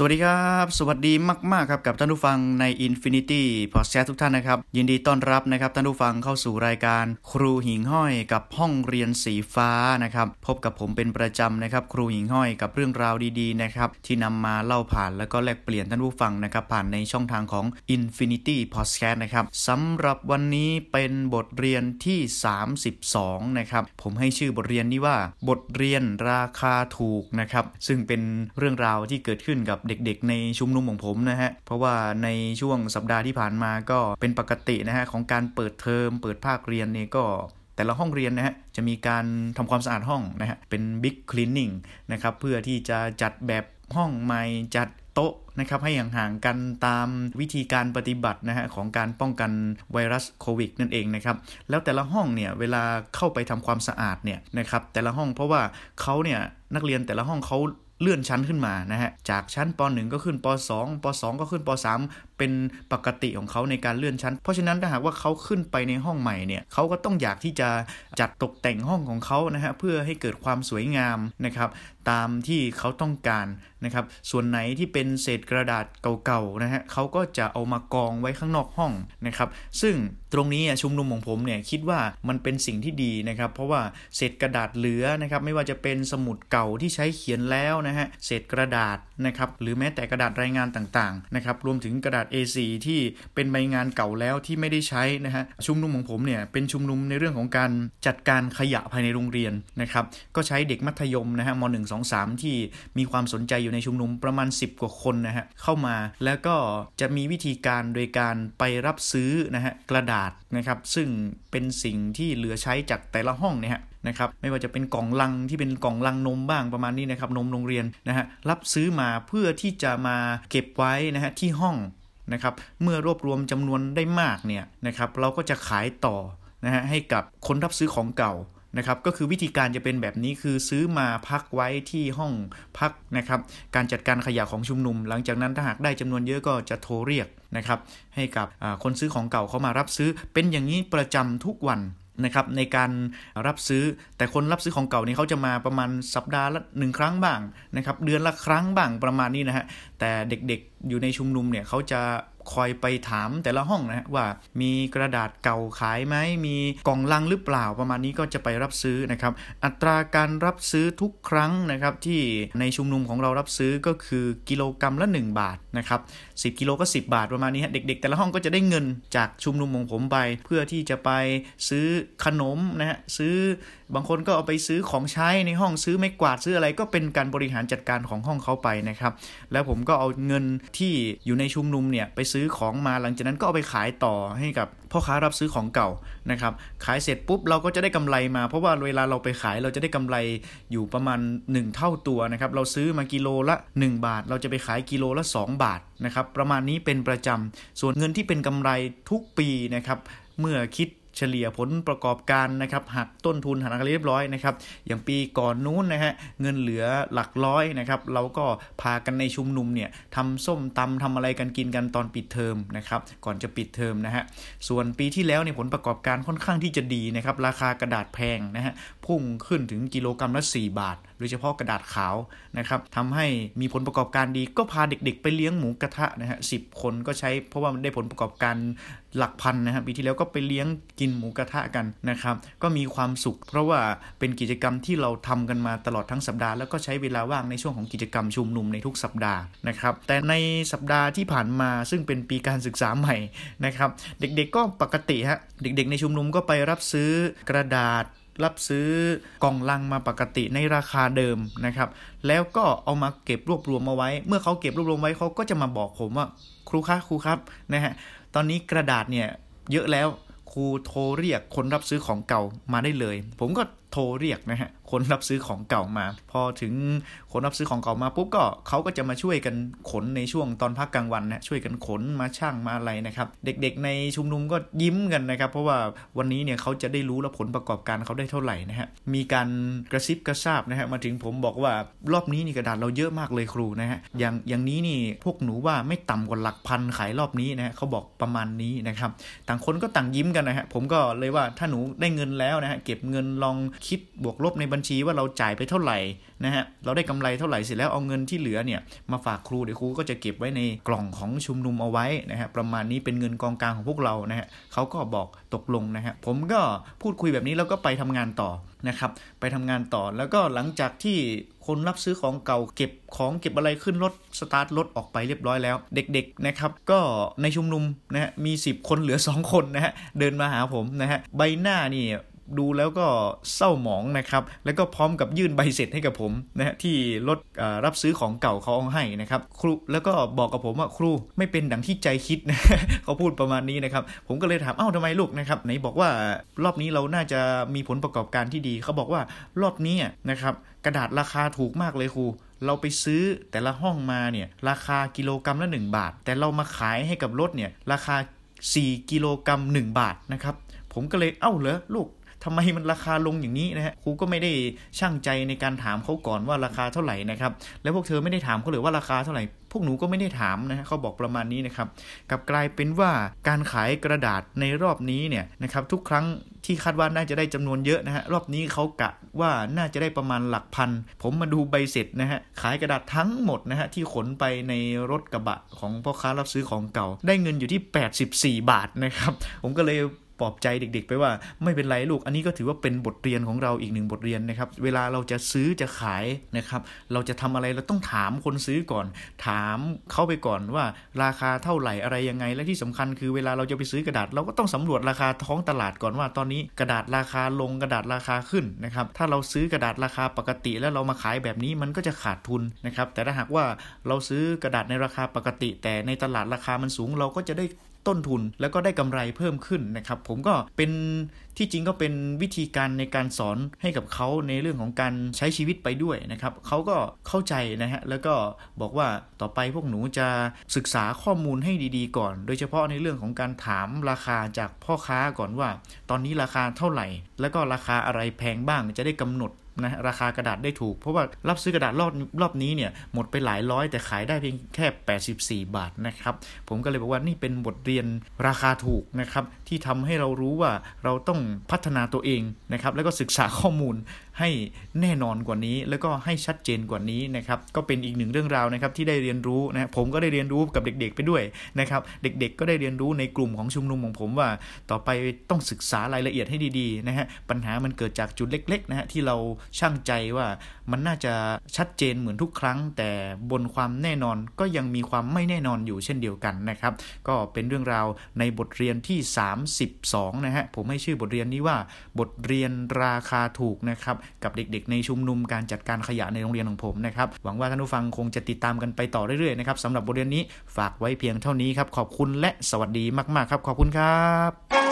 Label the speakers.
Speaker 1: สวัสดีครับ สวัสดีมาก ๆ ครับกับท่านผู้ฟังใน Infinity Podcast ทุกท่านนะครับ ยินดีต้อนรับนะครับท่านผู้ฟังเข้าสู่รายการ ครูหิงห้อยกับห้องเรียนสีฟ้านะครับ พบกับผมเป็นประจำนะครับ ครูหิงห้อยกับเรื่องราวดีๆนะครับที่นำมาเล่าผ่านแล้วก็แลกเปลี่ยนท่านผู้ฟังนะครับผ่านในช่องทางของ Infinity Podcast นะครับสำหรับวันนี้เป็นบทเรียนที่ 32นะครับผมให้ชื่อบทเรียนนี้ว่า บทเรียนราคาถูกนะครับซึ่งเป็นเรื่องราวที่เกิดขึ้นกับเด็กๆ ในชุมนุมของผมนะฮะ เพราะว่าในช่วงสัปดาห์ที่ผ่านมาก็เป็นปกตินะฮะของการเปิดเทอมเปิดภาคเรียนเนี่ยก็แต่ละห้องเรียนนะฮะจะมีการทำความสะอาดห้องนะฮะเป็นบิ๊กคลีนนิ่งนะครับเพื่อที่จะจัดแบบห้องใหม่จัดโต๊ะนะครับให้ห่างๆกันตามวิธีการปฏิบัตินะฮะของการป้องกันไวรัสโควิดนั่นเองนะครับแล้วแต่ละห้องเนี่ยเวลาเข้าไปทำความสะอาดเนี่ยนะครับแต่ละห้องเพราะว่าเขาเนี่ยนักเรียนแต่ละห้องเขา เลื่อนชั้นขึ้นมานะฮะ จากชั้นป .1 ก็ขึ้นป .2 ป .2 ก็ขึ้นป .3 เป็นปกติของเขาในการเลื่อนชั้น เพราะฉะนั้นถ้าหากว่าเขาขึ้นไปในห้องใหม่เนี่ยเขาก็ต้องอยากที่จะจัดตกแต่งห้องของเขานะฮะเพื่อให้เกิดความสวยงามนะครับตามที่เขาต้องการนะครับ ส่วนไหนที่เป็นเศษกระดาษเก่าๆนะฮะเขาก็จะเอามากองไว้ข้างนอกห้องนะครับ ซึ่งตรงนี้ชุมนุมของผมเนี่ยคิดว่ามันเป็นสิ่งที่ดีนะครับ เพราะว่าเศษกระดาษเหลือนะครับไม่ว่าจะเป็นสมุดเก่าที่ใช้เขียนแล้วนะฮะเศษกระดาษนะครับหรือแม้แต่กระดาษรายงานต่างๆนะครับรวมถึงกระดาษ A4 ที่เป็นใบงานเก่าแล้วที่ไม่ได้ใช้นะฮะชุมนุมของผมเนี่ยเป็นชุมนุมในเรื่องของการจัดการขยะภายในโรงเรียนนะครับก็ใช้เด็กมัธยมนะฮะม .1 2 3 ที่มีความสนใจอยู่ในชุมนุมประมาณ 10 กว่าคนนะฮะเข้ามาแล้วก็จะมีวิธีการโดยการไปรับซื้อนะฮะกระดาษนะครับซึ่งเป็นสิ่งที่เหลือใช้จากแต่ละห้องเนี่ยฮะนะครับไม่ว่าจะเป็นกล่องลังที่เป็นกล่องลังนมบ้างประมาณนี้นะครับนมโรงเรียนนะฮะรับซื้อมาเพื่อที่จะมาเก็บไว้นะฮะที่ห้องนะครับเมื่อรวบรวมจำนวนได้มากเนี่ยนะครับเราก็จะขายต่อนะฮะให้กับคนรับซื้อของเก่า นะครับก็คือวิธีการจะเป็นแบบนี้คือซื้อมาพักไว้ที่ห้องพักนะครับการจัดการขยะของชุมนุม หลังจากนั้นถ้าหากได้จำนวนเยอะก็จะโทรเรียกนะครับให้กับคนซื้อของเก่าเขามารับซื้อ เป็นอย่างนี้ประจำทุกวันนะครับในการรับซื้อแต่คนรับซื้อของเก่านี่เขาจะมาประมาณสัปดาห์ละหนึ่งครั้งบ้างนะครับเดือนละครั้งบ้างประมาณนี้นะฮะแต่เด็กๆอยู่ในชุมนุมเนี่ยเขาจะ คอยไปถามแต่ละห้องนะว่ามีกระดาษเก่าขายไหมมีกล่องลังหรือเปล่าประมาณนี้ก็จะไปรับซื้อนะครับ อัตราการรับซื้อทุกครั้งนะครับที่ในชุมนุมของเรารับซื้อก็คือกิโลกรรัมละ 1 บาทนะครับ10 กิโลก็ 10 บาทประมาณนี้ฮะเด็ก ๆ แต่ละห้องก็จะได้เงินจากชุมนุมของผมไป เพื่อที่จะไปซื้อขนมนะฮะซื้อบางคนก็เอาไปซื้อของใช้ในห้องซื้อไม้กวาดซื้ออะไรก็เป็นการบริหารจัดการของห้องเขาไปนะครับแล้วผมก็เอาเงินที่อยู่ในชุมนุมเนี่ยไปซื้อื้อของมาหลังจากนั้นก็เอาไปขายต่อให้กับพ่อค้ารับซื้อของเก่านะครับ ขายเสร็จปุ๊บเราก็จะได้กำไรมา เพราะว่าเวลาเราไปขายเราจะได้กำไรอยู่ประมาณ 1 เท่าตัวนะครับ เราซื้อมากิโลละ 1 บาท เราจะไปขายกิโลละ 2 บาทนะครับ ประมาณนี้เป็นประจำส่วนเงินที่เป็นกำไรทุกปีนะครับ เมื่อคิด เฉลี่ยผลประกอบการนะครับหักต้นทุนหักอะไรเรียบร้อยนะครับอย่างปีก่อนนู้นนะฮะเงินเหลือหลักร้อยนะครับเราก็พากันในชุมนุมเนี่ยทำส้มตำทำอะไรกันกินกันตอนปิดเทอมนะครับก่อนจะปิดเทอมนะฮะส่วนปีที่แล้วเนี่ยผลประกอบการค่อนข้างที่จะดีนะครับราคากระดาษแพงนะฮะพุ่งขึ้นถึงกิโลกรัมละ 4 บาท โดยเฉพาะกระดาษขาวนะครับทำให้มีผลประกอบการดีก็พาเด็กๆ ไปเลี้ยงหมูกระทะนะฮะสิคนก็ใช้เพราะว่ามันได้ผลประกอบการหลักพันนะครับปีที่แล้วก็ไปเลี้ยงกินหมูกระทะกันนะครับ ก็มีความสุข เพราะว่าเป็นกิจกรรมที่เราทำกันมาตลอดทั้งสัปดาห์แล้วก็ใช้เวลาว่างในช่วงของกิจกรรมชุมนุมในทุกสัปดาห์นะครับ แต่ในสัปดาห์ที่ผ่านมาซึ่งเป็นปีการศึกษาใหม่นะครับ เด็กๆก็ปกติฮะเด็กๆในชุมนุมก็ไปรับซื้อกระดาษ รับซื้อกล่องลังมาปกติในราคาเดิมนะครับ แล้วก็เอามาเก็บรวบรวมมาไว้ เมื่อเขาเก็บรวบรวมไว้เขาก็จะมาบอกผมว่าครูคะครูครับนะฮะตอนนี้กระดาษเนี่ยเยอะแล้วครูโทรเรียกคนรับซื้อของเก่ามาได้เลย ผมก็โทรเรียกนะฮะคนรับซื้อของเก่ามา พอถึงคนรับซื้อของเก่ามาปุ๊บก็เขาก็จะมาช่วยกันขนในช่วงตอนพักกลางวันนะช่วยกันขนมาช่างมาอะไรนะครับ เด็กๆในชุมนุมก็ยิ้มกันนะครับ เพราะว่าวันนี้เนี่ยเขาจะได้รู้แล้วผลประกอบการเขาได้เท่าไหร่นะฮะมีการกระซิบกระซาบนะฮะมาถึงผมบอกว่ารอบนี้นี่กระดาษเราเยอะมากเลยครูนะฮะอย่างอย่างนี้นี่พวกหนูว่าไม่ต่ำกว่าหลักพันขายรอบนี้นะฮะเขาบอกประมาณนี้นะครับต่างคนก็ต่างยิ้มกันนะฮะผมก็เลยว่าถ้าหนูได้เงินแล้วนะฮะเก็บเงินลองคิดบวกลบในบัญชีว่าเราจ่ายไปเท่าไหร่นะฮะเราได้กำไรเท่าไหร่เสร็จแล้วเอาเงินที่เหลือเนี่ยมาฝากครูเดี๋ยวครูก็จะเก็บไว้ในกล่องของชุมนุมเอาไว้นะฮะประมาณนี้เป็นเงินกองกลางของพวกเรานะฮะเขาก็บอกตกลงนะฮะผมก็พูดคุยแบบนี้แล้วก็ไปทำงานต่อนะครับไปทำงานต่อแล้วก็หลังจากที่คนรับซื้อของเก่าเก็บของเก็บอะไรขึ้นรถสตาร์ทรถออกไปเรียบร้อยแล้ว เด็กๆนะครับก็ในชุมนุมนะฮะมี 10 คนเหลือ 2 คนนะฮะเดินมาหาผมนะฮะใบหน้านี่ ดูแล้วก็เศร้าหมองนะครับ แล้วก็พร้อมกับยื่นใบเสร็จให้กับผมนะฮะที่รถรับซื้อของเก่าเขาเอาให้นะครับครูแล้วก็บอกกับผมว่าครูไม่เป็นดังที่ใจคิดนะเขาพูดประมาณนี้นะครับ ผมก็เลยถามเอ้าทำไมลูกนะครับไหนบอกว่ารอบนี้เราน่าจะมีผลประกอบการที่ดี เขาบอกว่ารอบนี้นะครับกระดาษราคาถูกมากเลยครูเราไปซื้อแต่ละห้องมาเนี่ยราคากิโลกรัมละ 1 บาท แต่เรามาขายให้กับรถเนี่ยราคา 4 กิโลกรัม1 บาทนะครับ ผมก็เลยเอ้าเหรอลูก ทำไมมันราคาลงอย่างนี้นะฮะครูก็ไม่ได้ช่างใจในการถามเขาก่อนว่าราคาเท่าไหร่นะครับแล้วพวกเธอไม่ได้ถามเขาเลยว่าราคาเท่าไหร่พวกหนูก็ไม่ได้ถามนะฮะเขาบอกประมาณนี้นะครับกับกลายเป็นว่าการขายกระดาษในรอบนี้เนี่ยนะครับทุกครั้งที่คาดว่าน่าจะได้จำนวนเยอะนะฮะรอบนี้เขากะว่าน่าจะได้ประมาณหลักพัน ผมมาดูใบเสร็จนะฮะขายกระดาษทั้งหมดนะฮะที่ขนไปในรถกระบะของพ่อค้ารับซื้อของเก่า ได้เงินอยู่ที่ 84 บาทนะครับ ผมก็เลย ปลอบใจเด็ก ๆ ไปว่าไม่เป็นไรลูก อันนี้ก็ถือว่าเป็นบทเรียนของเราอีกหนึ่งบทเรียนนะครับ เวลาเราจะซื้อจะขายนะครับ เราจะทำอะไรเราต้องถามคนซื้อก่อน ถามเขาไปก่อนว่าราคาเท่าไหร่อะไรยังไง และที่สำคัญคือเวลาเราจะไปซื้อกระดาษ เราก็ต้องสำรวจราคาท้องตลาดก่อนว่า ตอนนี้กระดาษราคาลงกระดาษราคาขึ้นนะครับ ถ้าเราซื้อกระดาษราคาปกติแล้วเรามาขายแบบนี้มันก็จะขาดทุนนะครับ แต่ถ้าหากว่าเราซื้อกระดาษในราคาปกติ แต่ในตลาดราคามันสูงเราก็จะได้ ต้นทุนแล้วก็ได้กำไรเพิ่มขึ้นนะครับผมก็เป็นที่จริงก็เป็นวิธีการในการสอนให้กับเขาในเรื่องของการใช้ชีวิตไปด้วยนะครับเขาก็เข้าใจนะฮะแล้วก็บอกว่าต่อไปพวกหนูจะศึกษาข้อมูลให้ดีๆ ก่อน โดยเฉพาะในเรื่องของการถามราคาจากพ่อค้าก่อนว่า ตอนนี้ราคาเท่าไหร่ แล้วก็ราคาอะไรแพงบ้างจะได้กำหนด นะราคากระดาษได้ถูก เพราะว่ารับซื้อกระดาษรอบรอบนี้เนี่ยหมดไปหลายร้อย แต่ขายได้เพียงแค่ 84 บาทนะครับ ผมก็เลยบอกว่านี่เป็นบทเรียนราคาถูกนะครับที่ทำให้เรารู้ว่าเราต้องพัฒนาตัวเองนะครับแล้วก็ศึกษาข้อมูลให้แน่นอนกว่านี้ แล้วก็ให้ชัดเจนกว่านี้นะครับก็เป็นอีกหนึ่งเรื่องราวนะครับที่ได้เรียนรู้นะผมก็ได้เรียนรู้กับเด็กๆไปด้วยนะครับเด็กๆ ก็ได้เรียนรู้ในกลุ่มของชุมนุมของผมว่า ต่อไปต้องศึกษารายละเอียดให้ดีๆนะฮะปัญหามันเกิดจากจุดเล็กๆนะฮะที่เราช่างใจว่ามันน่าจะชัดเจนเหมือนทุกครั้ง แต่บนความแน่นอนก็ยังมีความไม่แน่นอนอยู่เช่นเดียวกันนะครับ ก็เป็นเรื่องราวในบทเรียนที่ 32 นะฮะ ผมให้ชื่อบทเรียนนี้ว่าบทเรียนราคาถูกนะครับ กับเด็กๆ ในชุมนุมการจัดการขยะในโรงเรียนของผมนะครับหวังว่าท่านผู้ฟังคงจะติดตามกันไปต่อเรื่อยๆนะครับสำหรับบทเรียนนี้ฝากไว้เพียงเท่านี้ครับขอบคุณและสวัสดีมากๆครับ ขอบคุณครับ